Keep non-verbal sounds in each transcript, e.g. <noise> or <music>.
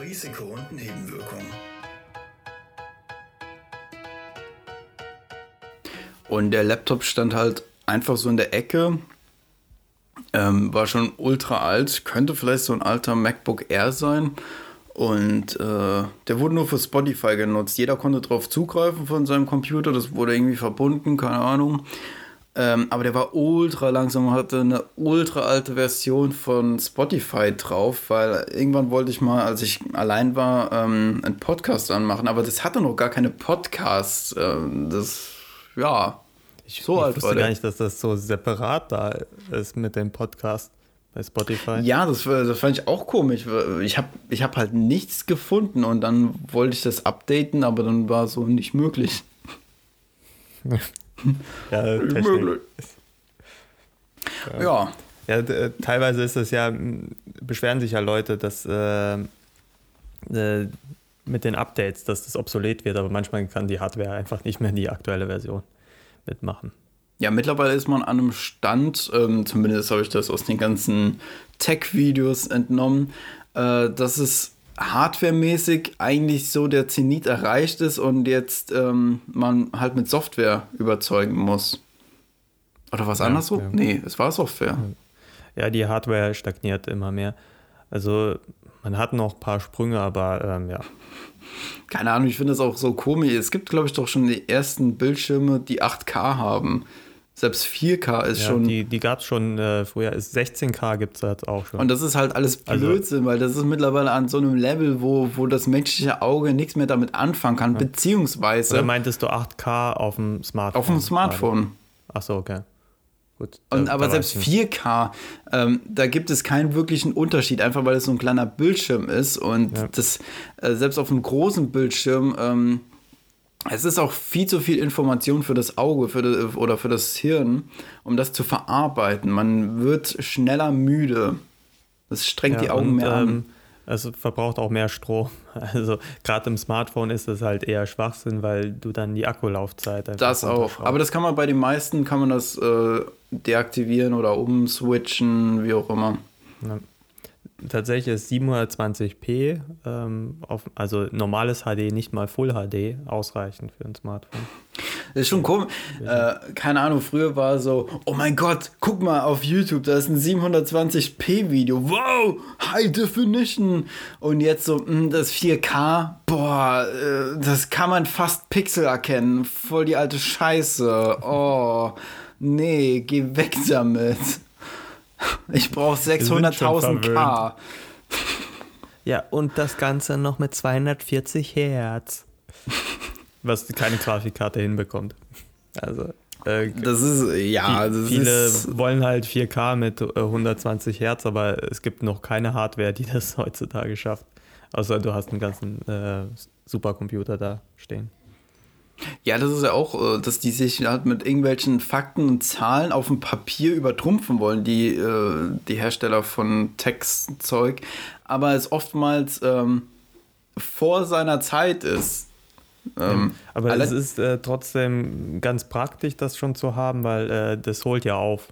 Risiko und Nebenwirkungen. Und der Laptop stand halt einfach so in der Ecke. Ähm, war schon ultra alt, könnte vielleicht so ein alter MacBook Air sein. Und äh, der wurde nur für Spotify genutzt. Jeder konnte darauf zugreifen von seinem Computer. Das wurde irgendwie verbunden, keine Ahnung. Ähm, aber der war ultra langsam und hatte eine ultra alte Version von Spotify drauf, weil irgendwann wollte ich mal, als ich allein war, ähm, einen Podcast anmachen. Aber das hatte noch gar keine Podcasts. Ähm, das, ja, ich, so ich alt wusste gar nicht, dass das so separat da ist mit dem Podcast bei Spotify. Ja, das, das fand ich auch komisch. Ich habe ich hab halt nichts gefunden und dann wollte ich das updaten, aber dann war so nicht möglich. <laughs> <laughs> ja. Ja. ja. ja. teilweise ist es ja, beschweren sich ja Leute, dass äh, äh, mit den Updates, dass das obsolet wird, aber manchmal kann die Hardware einfach nicht mehr die aktuelle Version mitmachen. Ja, mittlerweile ist man an einem Stand, ähm, zumindest habe ich das aus den ganzen Tech-Videos entnommen, äh, dass es hardwaremäßig eigentlich so der Zenit erreicht ist und jetzt ähm, man halt mit Software überzeugen muss. Oder was ja, andersrum? Ja. Nee, es war Software. Ja, die Hardware stagniert immer mehr. Also man hat noch ein paar Sprünge, aber ähm, ja. Keine Ahnung, ich finde das auch so komisch. Es gibt, glaube ich, doch schon die ersten Bildschirme, die 8K haben. Selbst 4K ist ja, schon. Die, die gab es schon äh, früher. 16K gibt es halt auch schon. Und das ist halt alles also Blödsinn, also, weil das ist mittlerweile an so einem Level, wo, wo das menschliche Auge nichts mehr damit anfangen kann. Ja. Beziehungsweise. Oder meintest du 8K auf dem Smartphone? Auf dem Smartphone. Achso, okay. Gut, und, da, aber da selbst 4K, ähm, da gibt es keinen wirklichen Unterschied, einfach weil es so ein kleiner Bildschirm ist. Und ja. das, äh, selbst auf einem großen Bildschirm, ähm, es ist auch viel zu viel Information für das Auge für das, oder für das Hirn, um das zu verarbeiten. Man wird schneller müde. Das strengt ja, die Augen und, mehr an. Ähm, es verbraucht auch mehr Strom. <laughs> Also gerade im Smartphone ist das halt eher Schwachsinn, weil du dann die Akkulaufzeit Das auch. Aber das kann man bei den meisten kann man das äh, deaktivieren oder umswitchen, wie auch immer. Ja. Tatsächlich ist 720p, ähm, auf, also normales HD, nicht mal Full HD, ausreichend für ein Smartphone. Das ist schon komisch. Äh, keine Ahnung, früher war so, oh mein Gott, guck mal auf YouTube, da ist ein 720p-Video. Wow, High Definition. Und jetzt so, mh, hm, das 4K, boah, äh, das kann man fast Pixel erkennen. Voll die alte Scheiße. Oh, nee, geh weg damit. Ich brauche 600.000 K. Ja, und das Ganze noch mit 240 Hertz. Was keine Grafikkarte hinbekommt. Also. Äh, das ist, ja, das viele ist wollen halt 4K mit 120 äh, Hertz, aber es gibt noch keine Hardware, die <laughs> das heutzutage schafft. Außer du hast einen ganzen äh, Supercomputer da stehen. Ja, das ist ja auch, äh, dass die sich halt mit irgendwelchen Fakten und Zahlen auf dem Papier übertrumpfen wollen, die, äh, die Hersteller von Textzeug, aber es oftmals ähm, vor seiner Zeit ist. Ähm, aber es ist äh, trotzdem ganz praktisch, das schon zu haben, weil äh, das holt ja auf.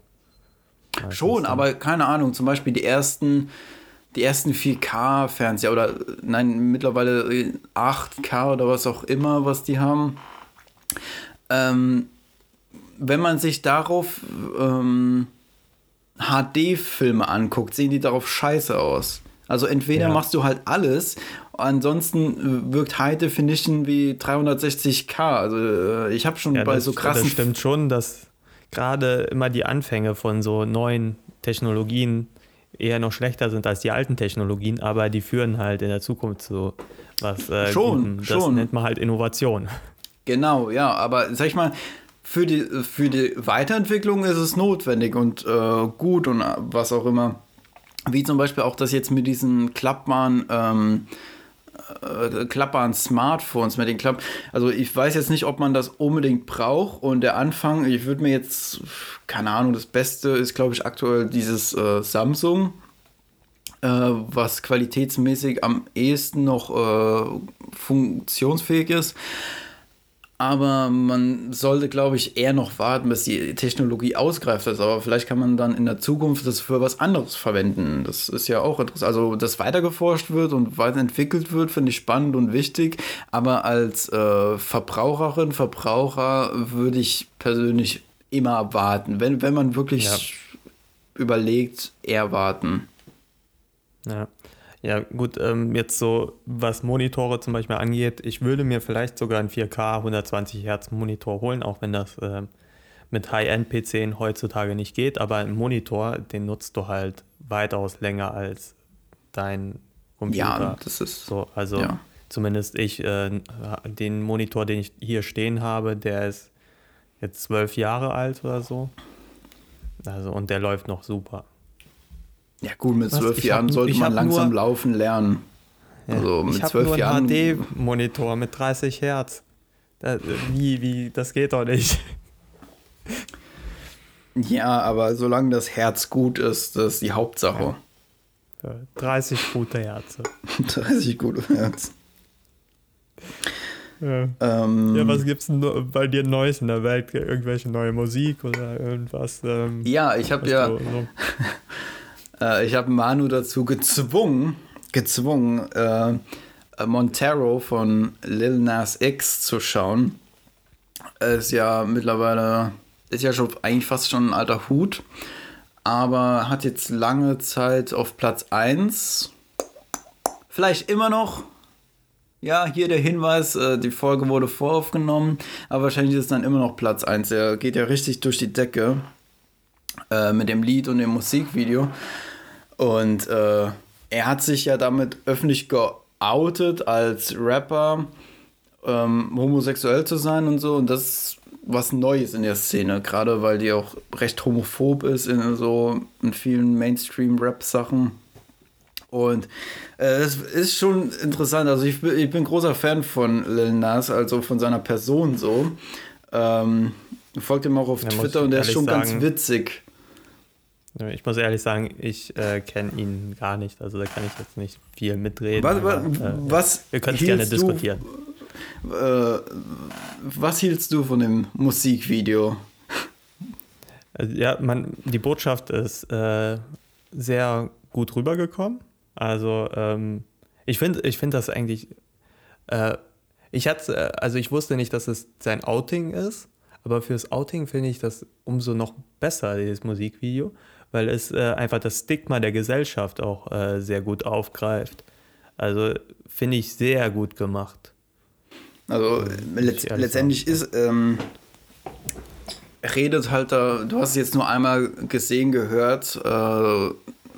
Schon, aber keine Ahnung, zum Beispiel die ersten, die ersten 4K-Fernseher oder nein, mittlerweile 8K oder was auch immer, was die haben ähm, wenn man sich darauf ähm, HD-Filme anguckt, sehen die darauf scheiße aus. Also entweder ja. machst du halt alles, ansonsten wirkt High Definition wie 360k. Also äh, ich habe schon ja, bei das, so krassen... Das stimmt schon, dass gerade immer die Anfänge von so neuen Technologien eher noch schlechter sind als die alten Technologien, aber die führen halt in der Zukunft zu was äh, schon, Guten. Das schon. nennt man halt Innovation. Genau, ja, aber sag ich mal, für die, für die Weiterentwicklung ist es notwendig und äh, gut und was auch immer. Wie zum Beispiel auch das jetzt mit diesen klappbaren, ähm, äh, klappbaren Smartphones, mit den Klapp. Also ich weiß jetzt nicht, ob man das unbedingt braucht. Und der Anfang, ich würde mir jetzt, keine Ahnung, das Beste ist, glaube ich, aktuell dieses äh, Samsung, äh, was qualitätsmäßig am ehesten noch äh, funktionsfähig ist. Aber man sollte, glaube ich, eher noch warten, bis die Technologie ausgereift ist. Aber vielleicht kann man dann in der Zukunft das für was anderes verwenden. Das ist ja auch interessant. Also, dass weitergeforscht wird und weiterentwickelt wird, finde ich spannend und wichtig. Aber als äh, Verbraucherin, Verbraucher würde ich persönlich immer warten. Wenn, wenn man wirklich ja. überlegt, eher warten. Ja. Ja, gut, ähm, jetzt so, was Monitore zum Beispiel angeht, ich würde mir vielleicht sogar einen 4K 120 Hertz Monitor holen, auch wenn das äh, mit High-End-PCen heutzutage nicht geht, aber ein Monitor, den nutzt du halt weitaus länger als dein Computer. Ja, das ist so. Also ja. zumindest ich, äh, den Monitor, den ich hier stehen habe, der ist jetzt zwölf Jahre alt oder so. Also und der läuft noch super. Ja, gut, mit zwölf Jahren hab, sollte man langsam nur, laufen lernen. Ja, also mit zwölf Jahren. Ich habe einen HD-Monitor mit 30 Hertz. Das, wie, wie, das geht doch nicht. Ja, aber solange das Herz gut ist, das ist die Hauptsache. Ja. 30 gute Herzen. <laughs> 30 gute Herzen. Ja. Ähm, ja, was gibt's denn bei dir Neues in der Welt? Irgendwelche neue Musik oder irgendwas? Ähm, ja, ich habe ja. So, <laughs> Äh, ich habe Manu dazu gezwungen, gezwungen, äh, Montero von Lil Nas X zu schauen. Ist ja mittlerweile, ist ja schon eigentlich fast schon ein alter Hut, aber hat jetzt lange Zeit auf Platz 1. Vielleicht immer noch. Ja, hier der Hinweis, äh, die Folge wurde voraufgenommen, aber wahrscheinlich ist es dann immer noch Platz 1. Er geht ja richtig durch die Decke äh, mit dem Lied und dem Musikvideo. Und äh, er hat sich ja damit öffentlich geoutet als Rapper, ähm, homosexuell zu sein und so. Und das ist was Neues in der Szene, gerade weil die auch recht homophob ist in so in vielen Mainstream-Rap-Sachen. Und äh, es ist schon interessant. Also ich, ich bin großer Fan von Lil Nas, also von seiner Person so. Ähm, folgt ihm auch auf ja, Twitter und der ist schon sagen, ganz witzig. Ich muss ehrlich sagen, ich äh, kenne ihn gar nicht, also da kann ich jetzt nicht viel mitreden. Was, aber, äh, was wir können es gerne diskutieren. Du, äh, was hieltst du von dem Musikvideo? Also, ja, man, die Botschaft ist äh, sehr gut rübergekommen. Also ähm, ich finde ich find das eigentlich, äh, ich hatte, also ich wusste nicht, dass es sein Outing ist, aber fürs Outing finde ich das umso noch besser, dieses Musikvideo weil es äh, einfach das Stigma der Gesellschaft auch äh, sehr gut aufgreift. Also finde ich sehr gut gemacht. Also letzt, letztendlich ist, ähm, redet halt da, du hast es jetzt nur einmal gesehen, gehört, äh,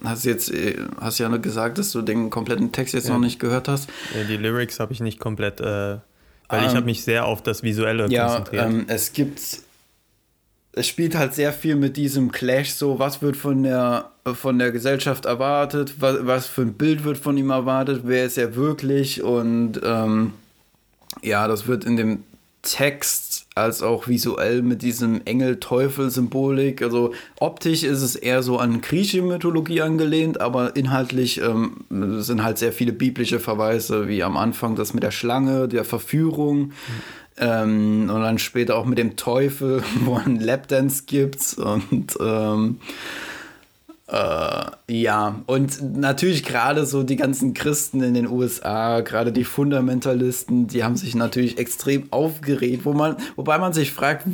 hast jetzt, äh, hast ja nur gesagt, dass du den kompletten Text jetzt ja. noch nicht gehört hast. Ja, die Lyrics habe ich nicht komplett, äh, weil ähm, ich habe mich sehr auf das Visuelle ja, konzentriert. Ja, ähm, es gibt es spielt halt sehr viel mit diesem Clash, so was wird von der, von der Gesellschaft erwartet, was, was für ein Bild wird von ihm erwartet, wer ist er wirklich und ähm, ja, das wird in dem Text als auch visuell mit diesem Engel-Teufel-Symbolik, also optisch ist es eher so an griechische Mythologie angelehnt, aber inhaltlich ähm, sind halt sehr viele biblische Verweise, wie am Anfang das mit der Schlange, der Verführung. Ähm, und dann später auch mit dem Teufel, <laughs> wo ein Lapdance gibt. Und ähm, äh, ja, und natürlich gerade so die ganzen Christen in den USA, gerade die Fundamentalisten, die haben sich natürlich extrem aufgeregt, wo man, wobei man sich fragt,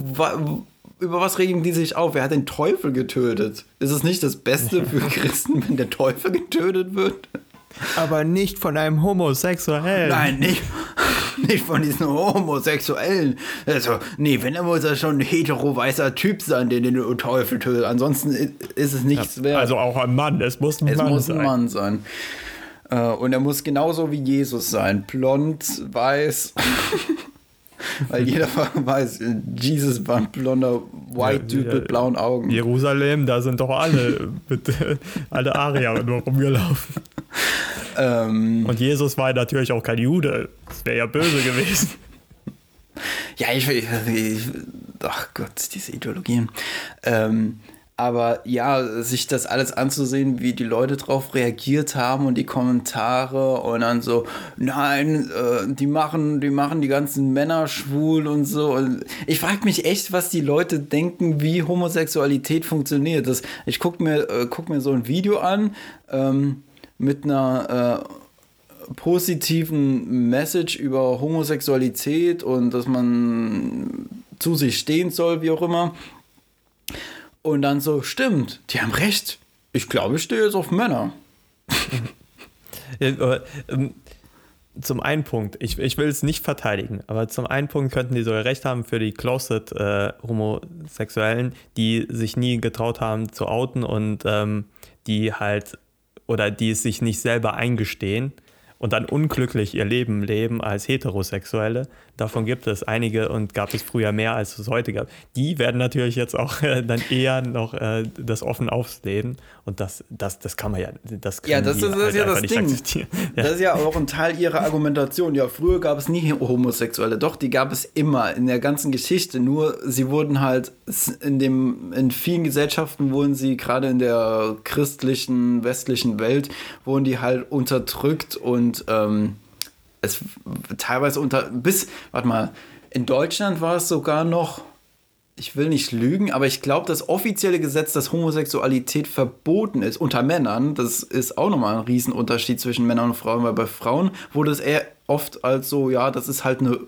über was regen die sich auf? Wer hat den Teufel getötet? Ist es nicht das Beste <laughs> für Christen, wenn der Teufel getötet wird? Aber nicht von einem Homosexuellen. Nein, nicht, nicht von diesen Homosexuellen. Also, nee, wenn, dann muss er schon ein hetero-weißer Typ sein, der den Teufel tötet. Ansonsten ist es nichts ja, wert. Also auch ein Mann, es muss ein es Mann muss sein. ein Mann sein. Äh, und er muss genauso wie Jesus sein. Blond, weiß. <laughs> Weil jeder weiß, Jesus war ein blonder White Dude ja, mit blauen Augen. Jerusalem, da sind doch alle, mit, <laughs> alle Arier nur rumgelaufen. <laughs> Ähm, Und Jesus war natürlich auch kein Jude. Das wäre ja böse <laughs> gewesen. ja, ich, ich, ach Gott, diese Ideologien. Ähm, Aber ja, sich das alles anzusehen, wie die Leute drauf reagiert haben und die Kommentare und dann so, nein, äh, die machen, die machen die ganzen Männer schwul und so. Und ich frage mich echt, was die Leute denken, wie Homosexualität funktioniert. Das, ich gucke mir, äh, guck mir so ein Video an ähm, mit einer äh, positiven Message über Homosexualität und dass man zu sich stehen soll, wie auch immer. Und dann so, stimmt, die haben recht. Ich glaube, ich stehe jetzt auf Männer. <laughs> Ja, aber, ähm, zum einen Punkt, ich, ich will es nicht verteidigen, aber zum einen Punkt könnten die sogar recht haben für die Closet-Homosexuellen, äh, die sich nie getraut haben zu outen und ähm, die halt oder die es sich nicht selber eingestehen und dann unglücklich ihr Leben leben als Heterosexuelle. Davon gibt es einige und gab es früher mehr, als es heute gab. Die werden natürlich jetzt auch äh, dann eher noch äh, das offen aufleben und das, das, das kann man ja, das Ja, das, ist, das halt ist ja das Ding. Ja. Das ist ja auch ein Teil ihrer Argumentation. Ja, früher gab es nie Homosexuelle, doch, die gab es immer in der ganzen Geschichte. Nur sie wurden halt in dem, in vielen Gesellschaften wurden sie, gerade in der christlichen, westlichen Welt, wurden die halt unterdrückt und ähm, es teilweise unter, bis, warte mal, in Deutschland war es sogar noch, ich will nicht lügen, aber ich glaube, das offizielle Gesetz, dass Homosexualität verboten ist unter Männern, das ist auch nochmal ein Riesenunterschied zwischen Männern und Frauen, weil bei Frauen wurde es eher oft als so, ja, das ist halt eine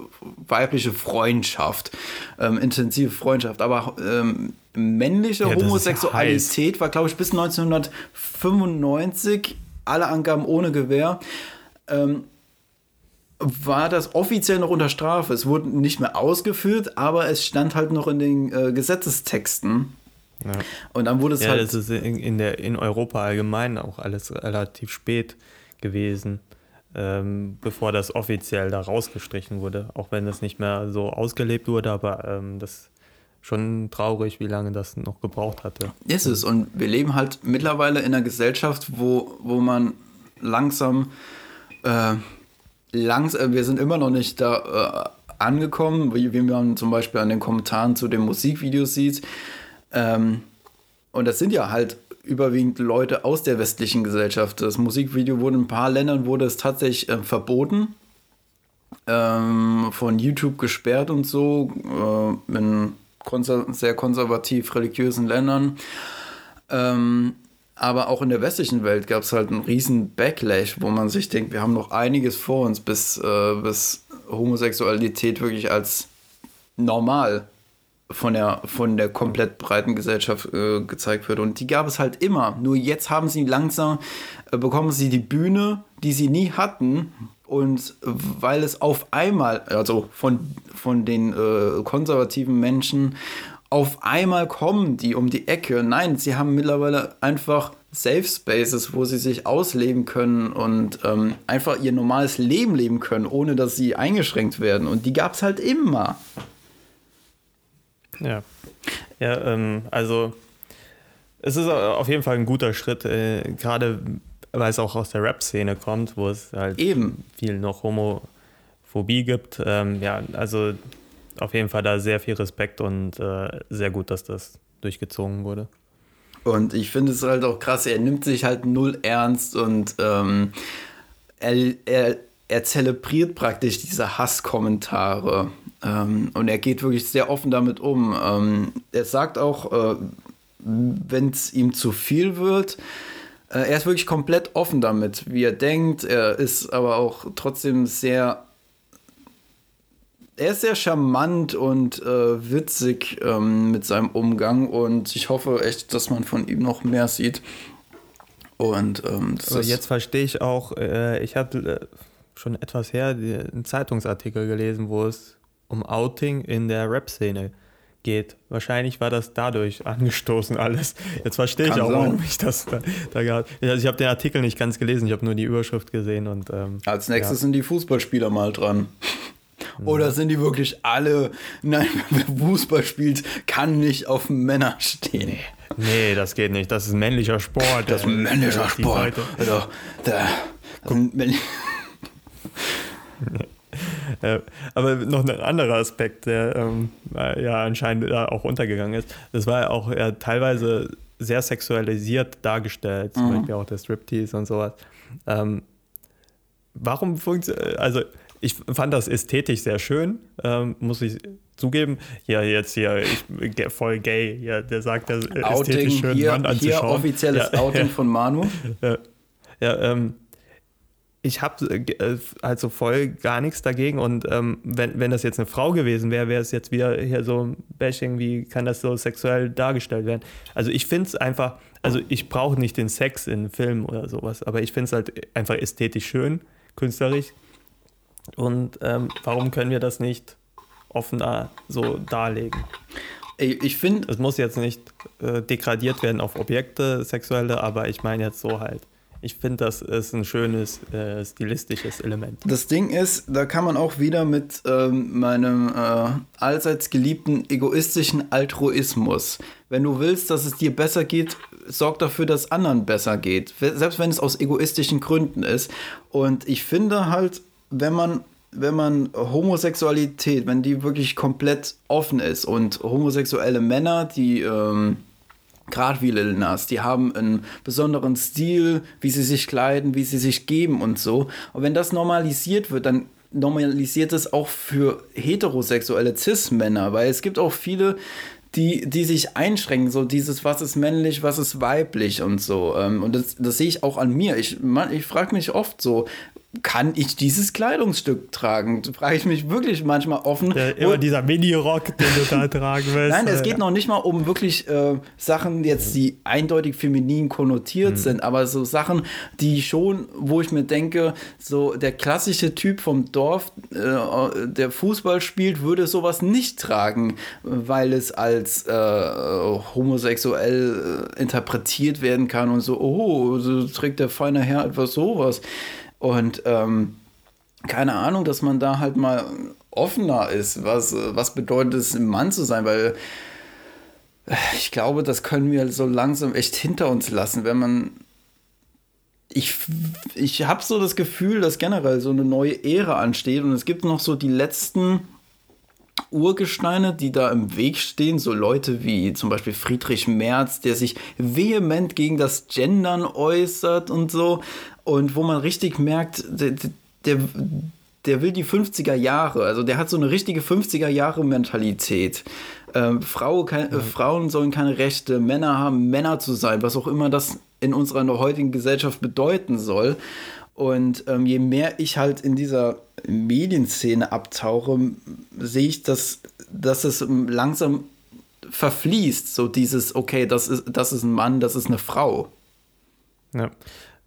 weibliche Freundschaft, ähm, intensive Freundschaft, aber ähm, männliche ja, Homosexualität war, glaube ich, bis 1995, alle Angaben ohne Gewähr, ähm, war das offiziell noch unter Strafe. Es wurde nicht mehr ausgeführt, aber es stand halt noch in den äh, Gesetzestexten. Ja. Und dann wurde es ja, halt. Das ist in, in, der, in Europa allgemein auch alles relativ spät gewesen, ähm, bevor das offiziell da rausgestrichen wurde. Auch wenn das nicht mehr so ausgelebt wurde, aber ähm, das schon traurig, wie lange das noch gebraucht hatte. Ist es. Und wir leben halt mittlerweile in einer Gesellschaft, wo, wo man langsam. Äh, langsam, äh, wir sind immer noch nicht da äh, angekommen, wie, wie man zum Beispiel an den Kommentaren zu den Musikvideos sieht. Ähm, und das sind ja halt überwiegend Leute aus der westlichen Gesellschaft. Das Musikvideo wurde in ein paar Ländern wurde es tatsächlich äh, verboten, ähm, von YouTube gesperrt und so, äh, in konser sehr konservativ religiösen Ländern. Ähm, aber auch in der westlichen Welt gab es halt einen riesen Backlash, wo man sich denkt, wir haben noch einiges vor uns, bis, äh, bis Homosexualität wirklich als normal von der, von der komplett breiten Gesellschaft äh, gezeigt wird. Und die gab es halt immer. Nur jetzt haben sie langsam, äh, bekommen sie die Bühne, die sie nie hatten. Und weil es auf einmal, also von, von den äh, konservativen Menschen auf einmal kommen die um die Ecke. Nein, sie haben mittlerweile einfach Safe Spaces, wo sie sich ausleben können und ähm, einfach ihr normales Leben leben können, ohne dass sie eingeschränkt werden. Und die gab es halt immer. Ja. Ja, ähm, also es ist auf jeden Fall ein guter Schritt, äh, gerade weil es auch aus der Rap-Szene kommt, wo es halt Eben. viel noch Homophobie gibt. Ähm, ja, also auf jeden Fall da sehr viel Respekt und äh, sehr gut, dass das durchgezogen wurde. Und ich finde es halt auch krass, er nimmt sich halt null ernst und ähm, er, er, er zelebriert praktisch diese Hasskommentare. Ähm, und er geht wirklich sehr offen damit um. Ähm, er sagt auch, äh, wenn es ihm zu viel wird, äh, er ist wirklich komplett offen damit, wie er denkt. Er ist aber auch trotzdem sehr er ist sehr charmant und äh, witzig ähm, mit seinem Umgang und ich hoffe echt, dass man von ihm noch mehr sieht. Und ähm, Aber jetzt verstehe ich auch, äh, ich hatte äh, schon etwas her einen Zeitungsartikel gelesen, wo es um Outing in der Rap-Szene geht. Wahrscheinlich war das dadurch angestoßen alles. Jetzt verstehe ich auch, sein. warum ich das da, da gehabt Also ich habe den Artikel nicht ganz gelesen, ich habe nur die Überschrift gesehen und ähm, als nächstes ja. sind die Fußballspieler mal dran. Oder sind die wirklich alle, nein, <laughs> wer Fußball spielt, kann nicht auf Männer stehen? Nee, nee das geht nicht. Das ist männlicher Sport. Das ist ein männlicher Sport. Also, der, <laughs> Äh, aber noch ein anderer Aspekt, der ähm, ja anscheinend da auch untergegangen ist, das war ja auch ja, teilweise sehr sexualisiert dargestellt, zum mhm. Beispiel auch der Striptease und sowas. Ähm, warum funktioniert, also ich fand das ästhetisch sehr schön, ähm, muss ich zugeben. Ja, jetzt hier, ich voll gay, ja, der sagt, der Outing, ästhetisch schön hier, Mann anzuschauen. Hier offizielles ja, Outing von Manu. <laughs> Ja, ja ähm, ich habe äh, also voll gar nichts dagegen und ähm, wenn, wenn das jetzt eine Frau gewesen wäre, wäre es jetzt wieder hier so ein Bashing, wie kann das so sexuell dargestellt werden. Also ich finde es einfach, also ich brauche nicht den Sex in Filmen oder sowas, aber ich finde es halt einfach ästhetisch schön, künstlerisch und ähm, warum können wir das nicht offener so darlegen? Ich finde. Es muss jetzt nicht äh, degradiert werden auf Objekte, sexuelle, aber ich meine jetzt so halt. Ich finde, das ist ein schönes äh, stilistisches Element. Das Ding ist, da kann man auch wieder mit ähm, meinem äh, allseits geliebten egoistischen Altruismus. Wenn du willst, dass es dir besser geht, sorg dafür, dass anderen besser geht. Selbst wenn es aus egoistischen Gründen ist. Und ich finde halt, wenn man wenn man Homosexualität, wenn die wirklich komplett offen ist und homosexuelle Männer, die ähm, gerade wie Lil Nas, die haben einen besonderen Stil, wie sie sich kleiden, wie sie sich geben und so. Und wenn das normalisiert wird, dann normalisiert es auch für heterosexuelle Cis-Männer, weil es gibt auch viele, die, die sich einschränken, so dieses, was ist männlich, was ist weiblich und so. Ähm, und das, das sehe ich auch an mir. Ich, ich frage mich oft so, kann ich dieses Kleidungsstück tragen? Da frage ich mich wirklich manchmal offen. Der, immer dieser Mini-Rock, den du da tragen willst. Nein, es geht noch nicht mal um wirklich äh, Sachen jetzt, die eindeutig feminin konnotiert mhm. sind, aber so Sachen, die schon, wo ich mir denke, so der klassische Typ vom Dorf, äh, der Fußball spielt, würde sowas nicht tragen, weil es als äh, homosexuell äh, interpretiert werden kann und so, oh, so trägt der feine Herr etwas sowas. Und ähm, keine Ahnung, dass man da halt mal offener ist, was, was bedeutet es, ein Mann zu sein, weil ich glaube, das können wir so langsam echt hinter uns lassen, wenn man. Ich, ich habe so das Gefühl, dass generell so eine neue Ära ansteht und es gibt noch so die letzten Urgesteine, die da im Weg stehen, so Leute wie zum Beispiel Friedrich Merz, der sich vehement gegen das Gendern äußert und so und wo man richtig merkt, der, der, der will die 50er Jahre, also der hat so eine richtige 50er Jahre Mentalität. Ähm, Frau, kein, äh, Frauen sollen keine Rechte, Männer haben Männer zu sein, was auch immer das in unserer heutigen Gesellschaft bedeuten soll. Und ähm, je mehr ich halt in dieser Medienszene abtauche, sehe ich, dass, dass es langsam verfließt. So dieses, okay, das ist, das ist ein Mann, das ist eine Frau. Ja.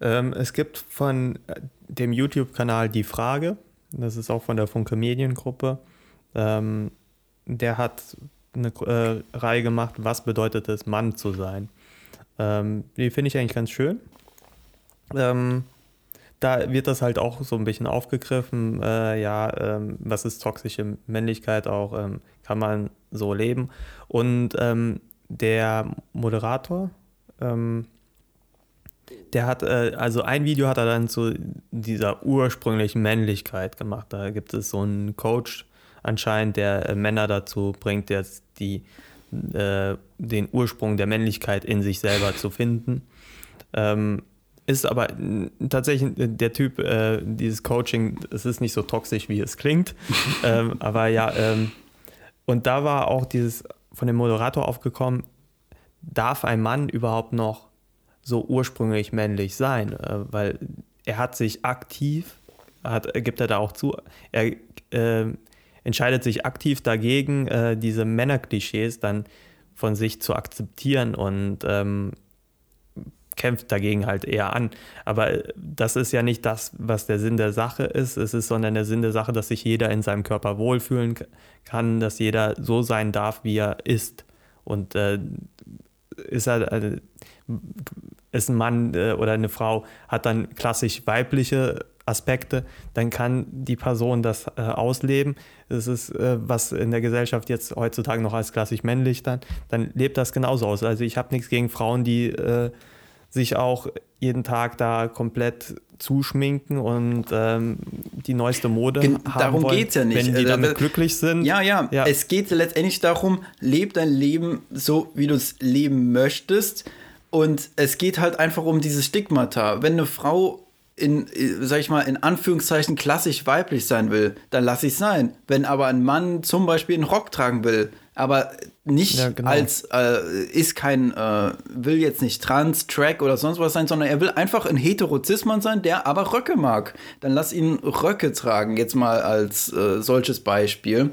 Ähm, es gibt von äh, dem YouTube-Kanal Die Frage, das ist auch von der Funke Mediengruppe, ähm, der hat eine äh, Reihe gemacht, was bedeutet es, Mann zu sein. Ähm, die finde ich eigentlich ganz schön. Ähm, da wird das halt auch so ein bisschen aufgegriffen, äh, ja, ähm, was ist toxische Männlichkeit auch, ähm, kann man so leben. Und ähm, der Moderator, ähm, der hat, äh, also ein Video hat er dann zu dieser ursprünglichen Männlichkeit gemacht. Da gibt es so einen Coach anscheinend, der äh, Männer dazu bringt, jetzt die, äh, den Ursprung der Männlichkeit in sich selber zu finden. Ähm, ist aber tatsächlich der Typ, äh, dieses Coaching, es ist nicht so toxisch, wie es klingt. <laughs> ähm, aber ja, ähm, und da war auch dieses von dem Moderator aufgekommen, darf ein Mann überhaupt noch so ursprünglich männlich sein, äh, weil er hat sich aktiv, hat, gibt er da auch zu, er äh, entscheidet sich aktiv dagegen, äh, diese Männerklischees dann von sich zu akzeptieren und ähm, kämpft dagegen halt eher an. Aber äh, das ist ja nicht das, was der Sinn der Sache ist. Es ist sondern der Sinn der Sache, dass sich jeder in seinem Körper wohlfühlen kann, dass jeder so sein darf, wie er ist. Und äh, ist er, äh, ist ein Mann äh, oder eine Frau, hat dann klassisch weibliche Aspekte, dann kann die Person das äh, ausleben. Das ist, äh, was in der Gesellschaft jetzt heutzutage noch als klassisch männlich dann, dann lebt das genauso aus. Also ich habe nichts gegen Frauen, die äh, sich auch jeden Tag da komplett zuschminken und ähm, die neueste Mode Gen- haben darum wollen, geht's ja nicht. Wenn die Äh, damit da- glücklich sind. Ja, ja, Ja. Es geht letztendlich darum, leb dein Leben so, wie du es leben möchtest. Und es geht halt einfach um dieses Stigmata. Wenn eine Frau in, äh, sag ich mal, in Anführungszeichen klassisch weiblich sein will, dann lass ich sein. Wenn aber ein Mann zum Beispiel einen Rock tragen will, aber nicht Ja, genau. als, äh, ist kein, äh, will jetzt nicht trans, track oder sonst was sein, sondern er will einfach ein Heterozismann sein, der aber Röcke mag. Dann lass ihn Röcke tragen, jetzt mal als äh, solches Beispiel.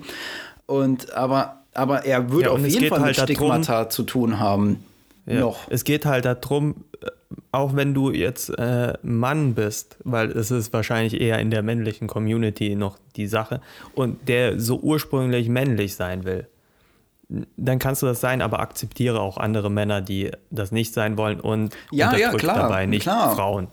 Und aber, aber er würde Ja, auf jeden Fall halt mit darum- Stigmata zu tun haben. Ja. Noch. Es geht halt darum, äh, auch wenn du jetzt äh, Mann bist, weil es ist wahrscheinlich eher in der männlichen Community noch die Sache, und der so ursprünglich männlich sein will, dann kannst du das sein, aber akzeptiere auch andere Männer, die das nicht sein wollen und Ja, ja, klar, dabei nicht klar. Frauen.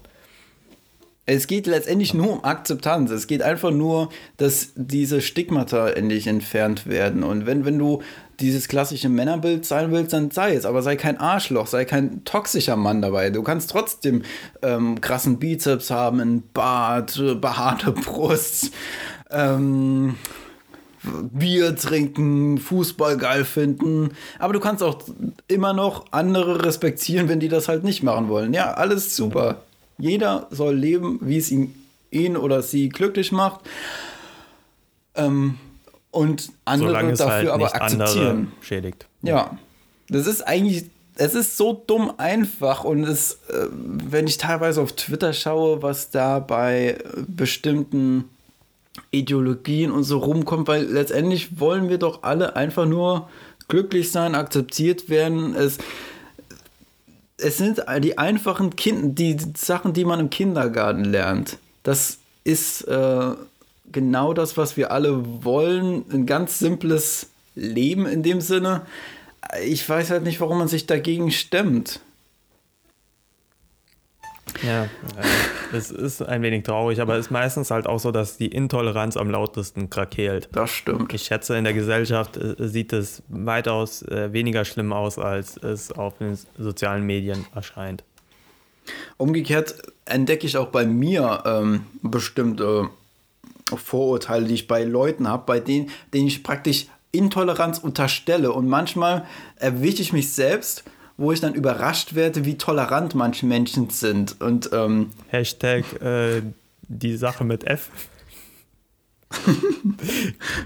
Es geht letztendlich nur um Akzeptanz. Es geht einfach nur, dass diese Stigmata endlich entfernt werden. Und wenn, wenn du dieses klassische Männerbild sein willst, dann sei es. Aber sei kein Arschloch, sei kein toxischer Mann dabei. Du kannst trotzdem ähm, krassen Bizeps haben, einen Bart, äh, behaarte Brust, ähm, Bier trinken, Fußball geil finden. Aber du kannst auch immer noch andere respektieren, wenn die das halt nicht machen wollen. Ja, alles super. Jeder soll leben, wie es ihn, ihn oder sie glücklich macht. Ähm, und andere Solange dafür halt aber akzeptieren. schädigt. Ja, das ist eigentlich, es ist so dumm einfach und es, äh, wenn ich teilweise auf Twitter schaue, was da bei bestimmten Ideologien und so rumkommt, weil letztendlich wollen wir doch alle einfach nur glücklich sein, akzeptiert werden. Es, es sind die einfachen kind die Sachen, die man im Kindergarten lernt. Das ist äh, genau das, was wir alle wollen. Ein ganz simples Leben in dem Sinne. Ich weiß halt nicht, warum man sich dagegen stemmt. Ja, äh, es ist ein wenig traurig, aber es ist meistens halt auch so, dass die Intoleranz am lautesten krakeelt. Das stimmt. Ich schätze, in der Gesellschaft äh, sieht es weitaus äh, weniger schlimm aus, als es auf den sozialen Medien erscheint. Umgekehrt entdecke ich auch bei mir ähm, bestimmte Vorurteile, die ich bei Leuten habe, bei denen, denen ich praktisch Intoleranz unterstelle. Und manchmal erwische ich mich selbst, wo ich dann überrascht werde, wie tolerant manche Menschen sind. Und ähm, Hashtag äh, die Sache mit F. <laughs>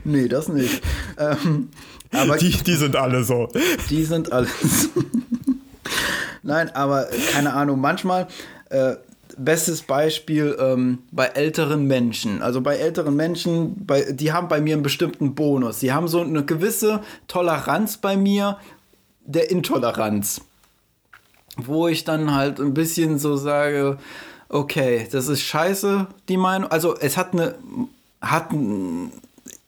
nee, das nicht. ähm, aber Die, die sind alle so. Die sind alles. Nein, aber keine Ahnung, manchmal, äh, bestes Beispiel ähm, bei älteren Menschen. Also bei älteren Menschen, bei, die haben bei mir einen bestimmten Bonus. Die haben so eine gewisse Toleranz bei mir der Intoleranz. Wo ich dann halt ein bisschen so sage, okay, das ist scheiße, die Meinung. Also es hat eine, hat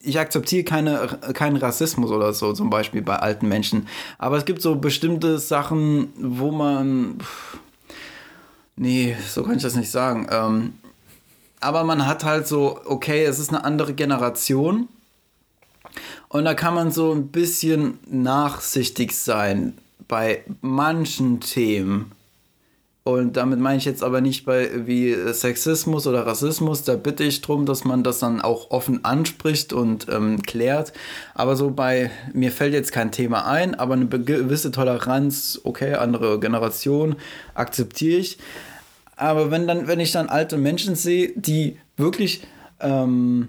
ich akzeptiere keine, keinen Rassismus oder so, zum Beispiel bei alten Menschen. Aber es gibt so bestimmte Sachen, wo man. pff, Nee, so kann ich das nicht sagen. Ähm, aber man hat halt so, okay, es ist eine andere Generation. Und da kann man so ein bisschen nachsichtig sein bei manchen Themen. Und damit meine ich jetzt aber nicht bei wie Sexismus oder Rassismus. Da bitte ich darum, dass man das dann auch offen anspricht und ähm, klärt. Aber so bei, mir fällt jetzt kein Thema ein, aber eine gewisse Toleranz, okay, andere Generation, akzeptiere ich. Aber wenn dann, wenn ich dann alte Menschen sehe, die wirklich ähm,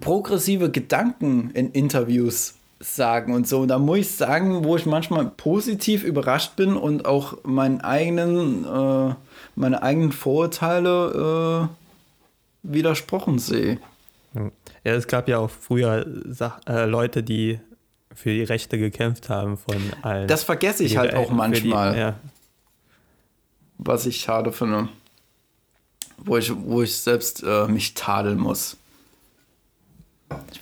progressive Gedanken in Interviews sagen und so. Und da muss ich sagen, wo ich manchmal positiv überrascht bin und auch meinen eigenen, äh, meine eigenen Vorurteile äh, widersprochen sehe. Ja, es gab ja auch früher Sach äh, Leute, die für die Rechte gekämpft haben von allen. Das vergesse ich halt auch für die- manchmal, ja. was ich schade finde. Wo ich, wo ich selbst äh, mich tadeln muss.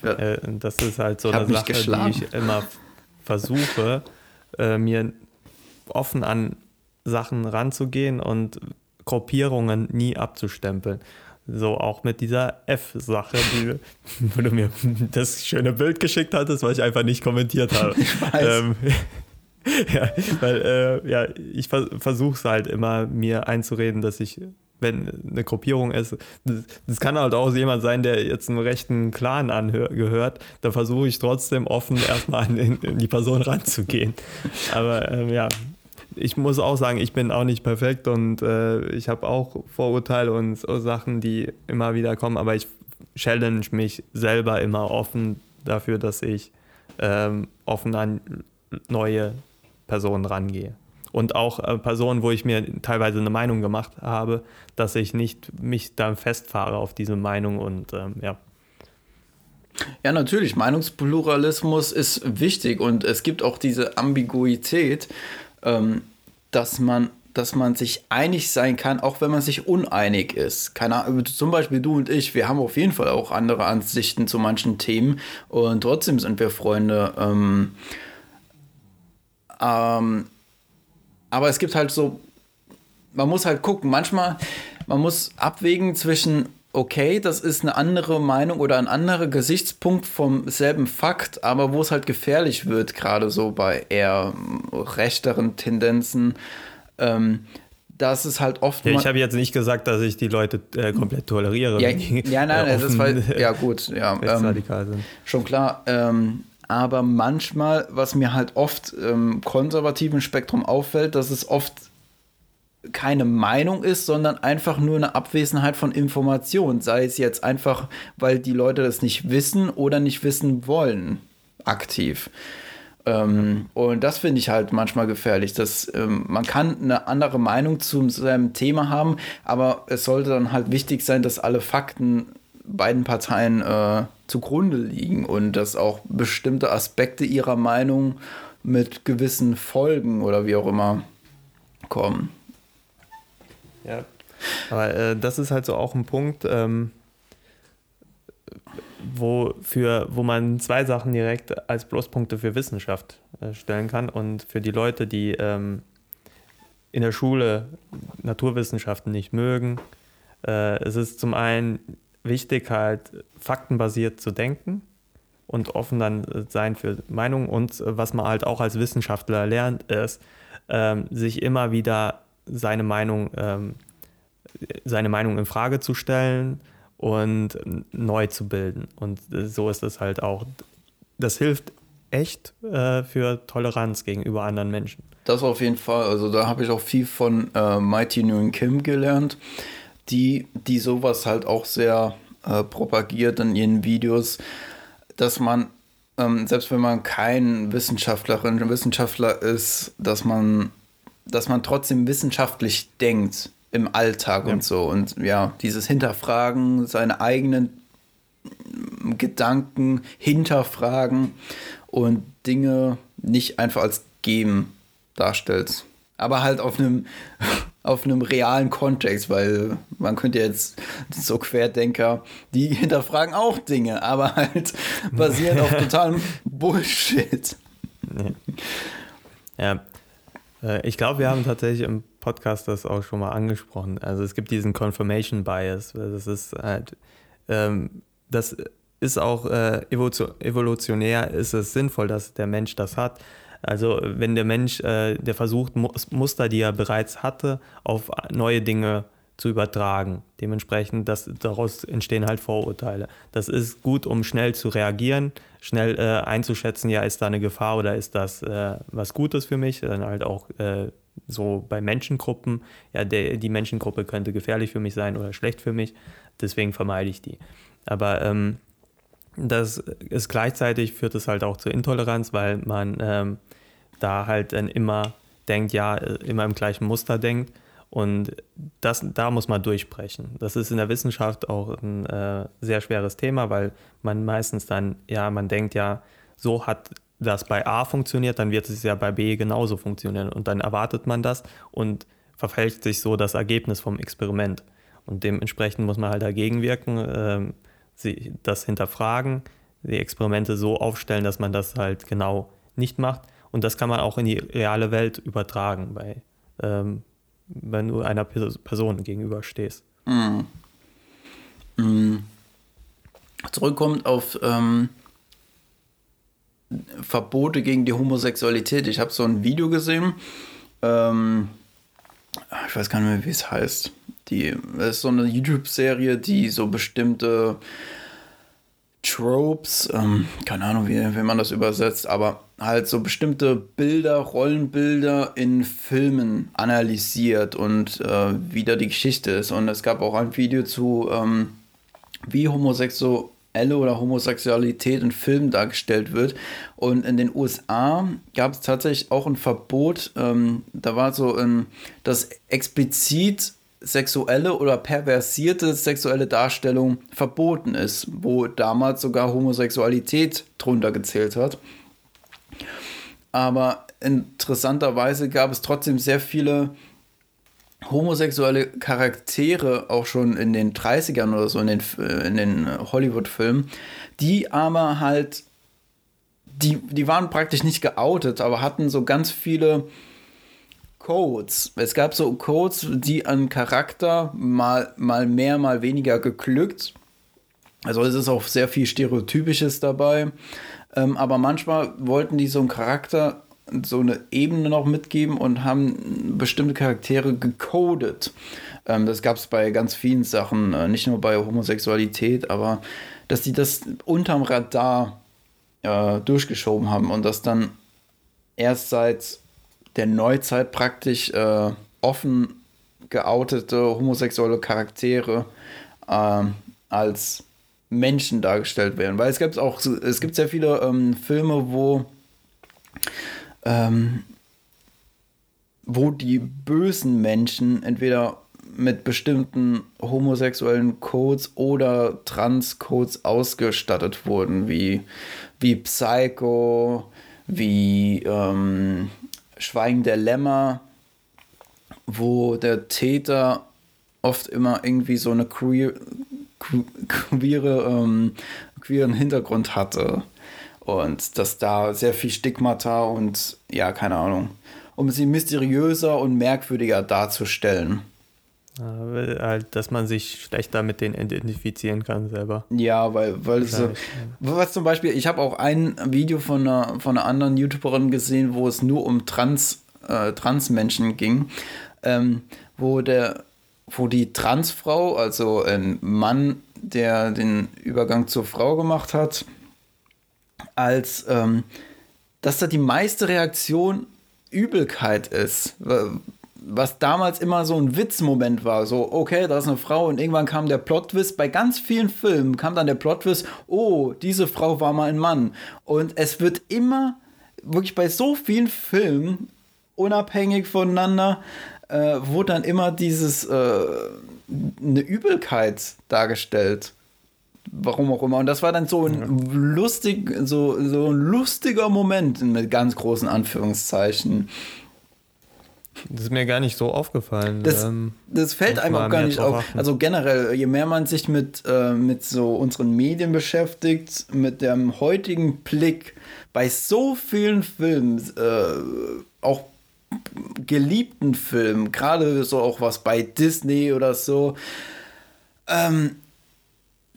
Äh, das ist halt so eine Sache, geschlagen. die ich immer versuche, äh, mir offen an Sachen ranzugehen und Gruppierungen nie abzustempeln. So auch mit dieser F-Sache, die <laughs> wo du mir das schöne Bild geschickt hattest, was ich einfach nicht kommentiert habe. Ich weiß. Ähm, <laughs> ja, weil äh, ja, ich vers versuche es halt immer, mir einzureden, dass ich, wenn eine Gruppierung ist, das, das kann halt auch jemand sein, der jetzt einem rechten Clan angehört, da versuche ich trotzdem offen erstmal an, in, in, die Person ranzugehen. Aber ähm, ja, ich muss auch sagen, ich bin auch nicht perfekt und äh, ich habe auch Vorurteile und so Sachen, die immer wieder kommen, aber ich challenge mich selber immer offen dafür, dass ich ähm, offen an neue Personen rangehe. Und auch äh, Personen, wo ich mir teilweise eine Meinung gemacht habe, dass ich nicht mich dann festfahre auf diese Meinung und ähm, ja. Ja, natürlich, Meinungspluralismus ist wichtig und es gibt auch diese Ambiguität, ähm, dass man dass man sich einig sein kann, auch wenn man sich uneinig ist. Keine Ahnung, zum Beispiel du und ich, wir haben auf jeden Fall auch andere Ansichten zu manchen Themen und trotzdem sind wir Freunde. Ähm, ähm, aber es gibt halt so, man muss halt gucken, manchmal, man muss abwägen zwischen, okay, das ist eine andere Meinung oder ein anderer Gesichtspunkt vom selben Fakt, aber wo es halt gefährlich wird, gerade so bei eher rechteren Tendenzen, ähm, dass es halt oft. Ja, ich habe jetzt nicht gesagt, dass ich die Leute äh, komplett toleriere. Ja, ja nein, äh, <laughs> das war, ja gut, ja. Ähm, schon klar. Ähm, aber manchmal, was mir halt oft im konservativen Spektrum auffällt, dass es oft keine Meinung ist, sondern einfach nur eine Abwesenheit von Information. Sei es jetzt einfach, weil die Leute das nicht wissen oder nicht wissen wollen, aktiv. Ähm, und das finde ich halt manchmal gefährlich, dass ähm, man kann eine andere Meinung zu seinem Thema haben, aber es sollte dann halt wichtig sein, dass alle Fakten beiden Parteien äh, zugrunde liegen und dass auch bestimmte Aspekte ihrer Meinung mit gewissen Folgen oder wie auch immer kommen. Ja, aber äh, das ist halt so auch ein Punkt, ähm, wo, für, wo man zwei Sachen direkt als Pluspunkte für Wissenschaft äh, stellen kann. Und für die Leute, die ähm, in der Schule Naturwissenschaften nicht mögen, äh, es ist zum einen wichtig, halt faktenbasiert zu denken und offen dann äh, sein für Meinungen. Und äh, was man halt auch als Wissenschaftler lernt, ist, ähm, sich immer wieder seine Meinung, ähm, seine Meinung in Frage zu stellen und neu zu bilden. Und so ist es halt auch. Das hilft echt äh, für Toleranz gegenüber anderen Menschen. Das auf jeden Fall. Also da habe ich auch viel von äh, Mighty Nguyen Kim gelernt, die, die sowas halt auch sehr äh, propagiert in ihren Videos, dass man, ähm, selbst wenn man kein Wissenschaftlerin, Wissenschaftler ist, dass man, dass man trotzdem wissenschaftlich denkt im Alltag ja. und so. Und ja, dieses Hinterfragen, seine eigenen Gedanken hinterfragen und Dinge nicht einfach als geben darstellt. Aber halt auf einem, <laughs> auf einem realen Kontext, weil man könnte jetzt so Querdenker, die <laughs> hinterfragen auch Dinge, aber halt <laughs> basieren auf totalem Bullshit. Ja, äh, ich glaube, wir haben tatsächlich im Podcast das auch schon mal angesprochen. Also es gibt diesen Confirmation Bias. Das ist halt, ähm, das ist auch äh, evolutionär, ist es sinnvoll, dass der Mensch das hat. Also wenn der Mensch, äh, der versucht, Muster, die er bereits hatte, auf neue Dinge zu übertragen. Dementsprechend, das, daraus entstehen halt Vorurteile. Das ist gut, um schnell zu reagieren, schnell äh, einzuschätzen, ja, ist da eine Gefahr oder ist das äh, was Gutes für mich? Dann halt auch äh, so bei Menschengruppen, ja, der, die Menschengruppe könnte gefährlich für mich sein oder schlecht für mich, deswegen vermeide ich die. Aber ähm, das ist gleichzeitig führt es halt auch zur Intoleranz, weil man ähm, da halt dann immer denkt, ja, immer im gleichen Muster denkt. Und das, da muss man durchbrechen. Das ist in der Wissenschaft auch ein äh, sehr schweres Thema, weil man meistens dann, ja, man denkt ja, so hat das bei A funktioniert, dann wird es ja bei B genauso funktionieren. Und dann erwartet man das und verfälscht sich so das Ergebnis vom Experiment. Und dementsprechend muss man halt dagegen wirken, äh, sie, das hinterfragen, die Experimente so aufstellen, dass man das halt genau nicht macht. Und das kann man auch in die reale Welt übertragen, bei, ähm, wenn du einer Person gegenüberstehst. Mm. Mm. Zurückkommt auf ähm, Verbote gegen die Homosexualität. Ich habe so ein Video gesehen. Ähm, ich weiß gar nicht mehr, wie es heißt. Die, ist so eine YouTube-Serie, die so bestimmte Tropes, ähm, keine Ahnung, wie, wie man das übersetzt, aber halt so bestimmte Bilder, Rollenbilder in Filmen analysiert und äh, wieder die Geschichte ist. Und es gab auch ein Video zu, ähm, wie Homosexuelle oder Homosexualität in Filmen dargestellt wird. Und in den USA gab es tatsächlich auch ein Verbot, ähm, da war so ein, das explizit sexuelle oder perversierte sexuelle Darstellung verboten ist, wo damals sogar Homosexualität drunter gezählt hat. Aber interessanterweise gab es trotzdem sehr viele homosexuelle Charaktere auch schon in den 30ern oder so in den, in den Hollywood-Filmen, die aber halt, die, die waren praktisch nicht geoutet, aber hatten so ganz viele Codes. Es gab so Codes, die an Charakter mal, mal mehr, mal weniger geglückt. Also es ist auch sehr viel Stereotypisches dabei. Ähm, aber manchmal wollten die so einen Charakter, so eine Ebene noch mitgeben und haben bestimmte Charaktere gecodet. Ähm, das gab es bei ganz vielen Sachen, äh, nicht nur bei Homosexualität, aber dass die das unterm Radar äh, durchgeschoben haben und das dann erst seit der Neuzeit praktisch äh, offen geoutete homosexuelle Charaktere äh, als Menschen dargestellt werden. Weil es gibt auch, es gibt sehr viele ähm, Filme, wo, ähm, wo die bösen Menschen entweder mit bestimmten homosexuellen Codes oder Trans-Codes ausgestattet wurden, wie, wie Psycho, wie ähm, Schweigen der Lämmer, wo der Täter oft immer irgendwie so eine queer, queere, ähm, queeren Hintergrund hatte. Und dass da sehr viel Stigmata und ja, keine Ahnung, um sie mysteriöser und merkwürdiger darzustellen. Halt, dass man sich schlechter mit denen identifizieren kann selber. Ja, weil, weil so, was zum Beispiel, ich habe auch ein Video von einer, von einer anderen YouTuberin gesehen, wo es nur um Trans, äh, Transmenschen ging, ähm, wo der, wo die Transfrau, also ein Mann, der den Übergang zur Frau gemacht hat, als ähm, dass da die meiste Reaktion Übelkeit ist was damals immer so ein Witzmoment war, so, okay, da ist eine Frau und irgendwann kam der Plot-Twist, bei ganz vielen Filmen kam dann der Plot-Twist, oh, diese Frau war mal ein Mann. Und es wird immer, wirklich bei so vielen Filmen, unabhängig voneinander, äh, wurde dann immer dieses, äh, eine Übelkeit dargestellt. Warum auch immer. Und das war dann so ein lustig, so, so ein lustiger Moment mit ganz großen Anführungszeichen. Das ist mir gar nicht so aufgefallen. Das, ähm, das fällt einem auch gar nicht auf. Achten. Also generell, je mehr man sich mit, äh, mit so unseren Medien beschäftigt, mit dem heutigen Blick bei so vielen Filmen, äh, auch geliebten Filmen, gerade so auch was bei Disney oder so, ähm,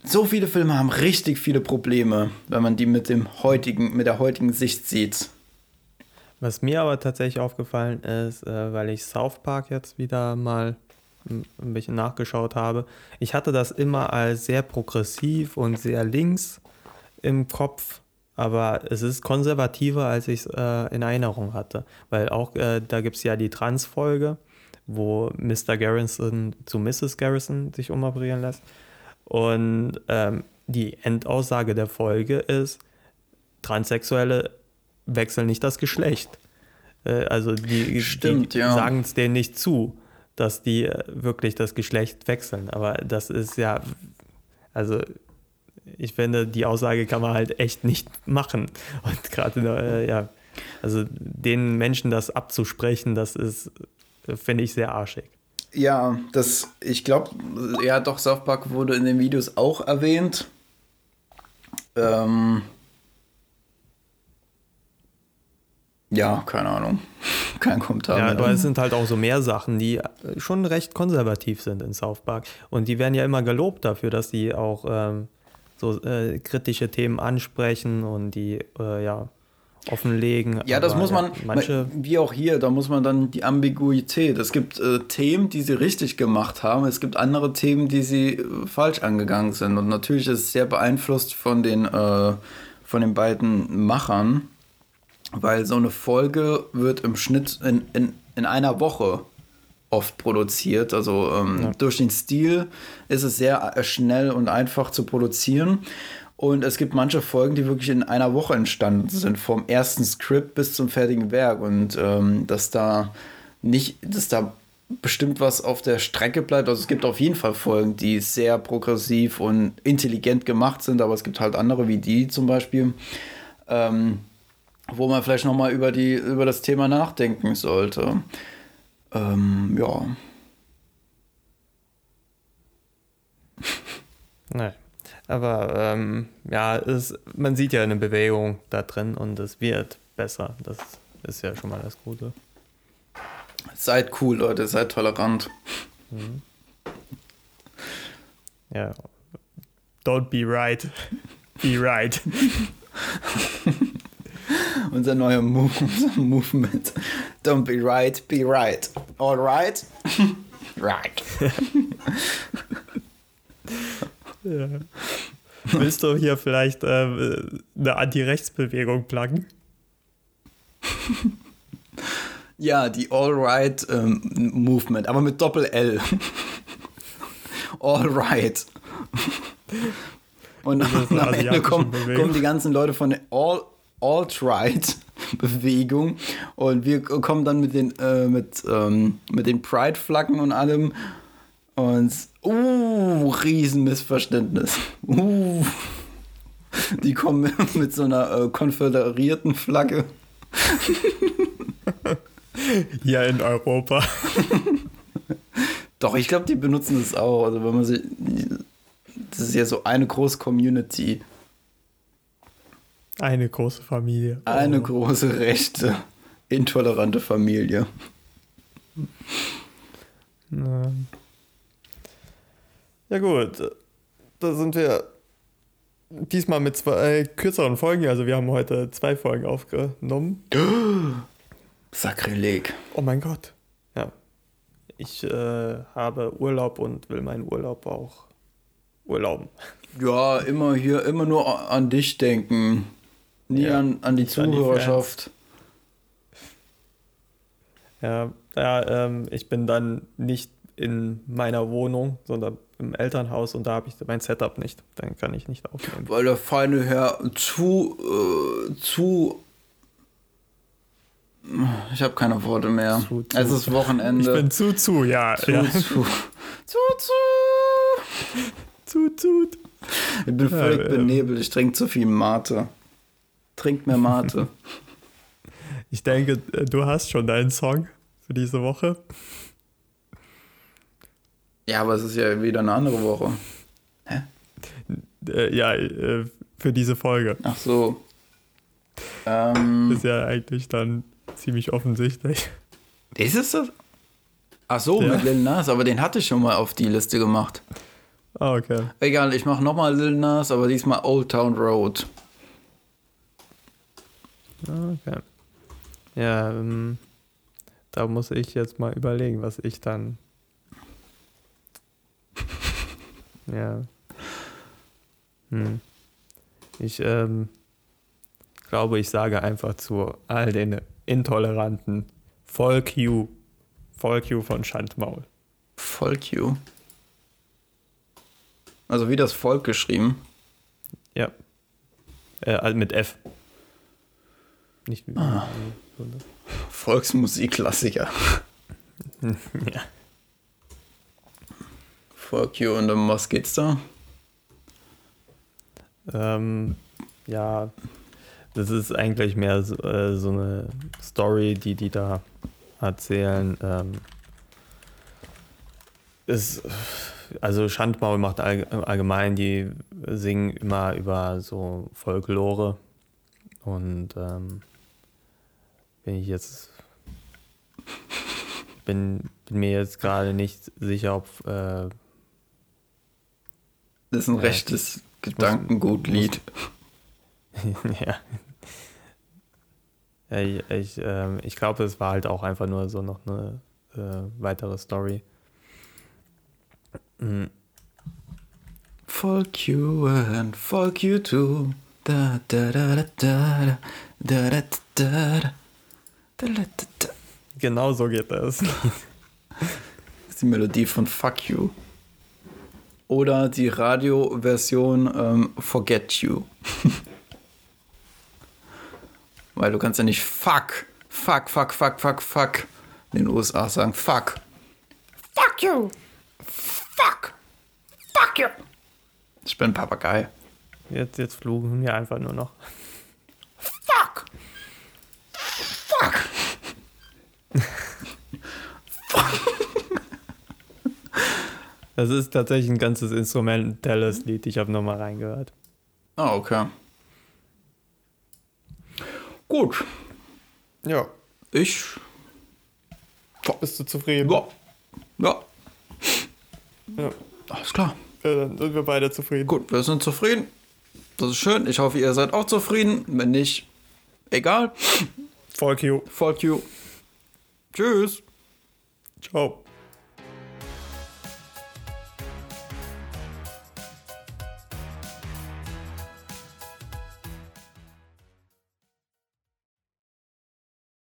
so viele Filme haben richtig viele Probleme, wenn man die mit dem heutigen, mit der heutigen Sicht sieht. Was mir aber tatsächlich aufgefallen ist, äh, weil ich South Park jetzt wieder mal ein bisschen nachgeschaut habe, ich hatte das immer als sehr progressiv und sehr links im Kopf, aber es ist konservativer, als ich es äh, in Erinnerung hatte. Weil auch äh, da gibt es ja die Trans-Folge, wo Mr. Garrison zu Mrs. Garrison sich umoperieren lässt. Und ähm, die Endaussage der Folge ist, Transsexuelle wechseln nicht das Geschlecht. Äh, also die, Stimmt, die ja. sagen es denen nicht zu, dass die äh, wirklich das Geschlecht wechseln. Aber das ist ja, also ich finde, die Aussage kann man halt echt nicht machen. <laughs> Und gerade, äh, ja, also den Menschen das abzusprechen, das ist, finde ich, sehr arschig. Ja, das, ich glaube, ja, doch, South Park wurde in den Videos auch erwähnt. Ähm, Ja, keine Ahnung. <laughs> Kein Kommentar. Ja, aber es sind halt auch so mehr Sachen, die schon recht konservativ sind in South Park. Und die werden ja immer gelobt dafür, dass sie auch ähm, so äh, kritische Themen ansprechen und die, äh, ja, offenlegen. Ja, das aber muss man, manche, wie auch hier, da muss man dann die Ambiguität. Es gibt äh, Themen, die sie richtig gemacht haben, es gibt andere Themen, die sie äh, falsch angegangen sind. Und natürlich ist es sehr beeinflusst von den, äh, von den beiden Machern, weil so eine Folge wird im Schnitt in, in, in einer Woche oft produziert. Also ähm, Ja. durch den Stil ist es sehr äh, schnell und einfach zu produzieren. Und es gibt manche Folgen, die wirklich in einer Woche entstanden sind, vom ersten Skript bis zum fertigen Werk. Und ähm, dass da nicht, dass da bestimmt was auf der Strecke bleibt. Also es gibt auf jeden Fall Folgen, die sehr progressiv und intelligent gemacht sind, aber es gibt halt andere wie die zum Beispiel, ähm, wo man vielleicht noch mal über die über das Thema nachdenken sollte. Ähm, ja, nein. Aber ähm, ja, es, man sieht ja eine Bewegung da drin und es wird besser. Das ist ja schon mal das Gute. seid cool, Leute, seid tolerant. Ja. Don't be right. Be right. <laughs> <laughs> Unser neuer Move, unser Movement. Don't be right, be right. All right? <laughs> right. Ja. Willst du hier vielleicht ähm, eine Anti-Rechts-Bewegung pluggen? <laughs> Ja, die All Right ähm, Movement, aber mit Doppel-L. All Right. Und am Ende kommen, kommen die ganzen Leute von der All Alt-Right Bewegung und wir kommen dann mit den äh, mit, ähm, mit den Pride-Flaggen und allem und uh, Riesenmissverständnis. Uh, die kommen <laughs> mit so einer äh, konföderierten Flagge. Hier in Europa. Doch, ich glaube, die benutzen das auch. Also wenn man sich. Das ist ja so eine große Community. Eine große Familie. Eine Oh. große, rechte, intolerante Familie. Ja. ja gut, da sind wir diesmal mit zwei kürzeren Folgen. Also wir haben heute zwei Folgen aufgenommen. <gasps> Sakrileg. Oh mein Gott. Ja. Ich äh, habe Urlaub und will meinen Urlaub auch urlauben. Ja, immer hier, immer nur an dich denken. Nie Ja, an, an die nicht an die Zuhörerschaft. Ja, ja ähm, ich bin dann nicht in meiner Wohnung, sondern im Elternhaus und da habe ich mein Setup nicht. Dann kann ich nicht aufnehmen. Weil der feine Herr zu, äh, zu. Ich habe keine Worte mehr. Zu, zu. Es ist Wochenende. Ich bin zu zu, ja. zu, ja. zu, <laughs> zu, zu. zu, zu. Ich bin völlig ähm. benebelt. Ich trinke zu viel Mate. Trink mehr Mate. <laughs> Ich denke, äh, du hast schon deinen Song für diese Woche. ja, aber es ist ja wieder eine andere Woche. Äh, ja, äh, für diese Folge. Ach so. Ähm, Ist ja eigentlich dann ziemlich offensichtlich. ist es das? Ach so, Ja. mit Lil Nas, aber den hatte ich schon mal auf die Liste gemacht. Ah, okay. Egal, ich mache nochmal Lil Nas, aber diesmal Old Town Road. Okay. Ja, ähm, da muss ich jetzt mal überlegen, was ich dann. <laughs> ja. Hm. Ich ähm, glaube, ich sage einfach zu all den Intoleranten Volk you. Volk you von Schandmaul. Volk you. Also wie das Volk geschrieben. Ja. Äh, also mit F. Nicht wie. Ah. Volksmusikklassiker. <laughs> ja. Volk you und um was geht's da? Ähm, ja, das ist eigentlich mehr so, äh, so eine Story, die die da erzählen. Ähm, ist, also Schandmaul macht all, allgemein, die singen immer über so Folklore und ähm, bin ich jetzt bin, bin mir jetzt gerade nicht sicher, ob äh, Das ist ein Ja, rechtes Gedankengutlied. <laughs> ja. Ja, ich ich, ähm, ich glaube, es war halt auch einfach nur so noch eine äh, weitere Story. Mhm. Fuck you and fuck you too. Da, da, da, da, da, da, da, da, da, da, da, da. Genau so geht das. Das ist die Melodie von Fuck You. Oder die Radioversion ähm, Forget You. <laughs> Weil du kannst ja nicht Fuck, Fuck, Fuck, Fuck, Fuck, Fuck in den USA sagen. Fuck. Fuck you. Fuck. Fuck you. Ich bin ein Papagei. Jetzt, jetzt fluchen wir einfach nur noch. Fuck. Fuck. <laughs> Das ist tatsächlich ein ganzes instrumentelles Lied. Ich habe nochmal reingehört. Ah, okay. Gut. Ja. Ich. Bist du zufrieden? Ja. Ja. Ja. Alles klar. Ja, Dann sind wir beide zufrieden. Gut, wir sind zufrieden. Das ist schön. Ich hoffe, ihr seid auch zufrieden. Wenn nicht, egal. Fuck you. Fuck you. Tschüss. Ciao.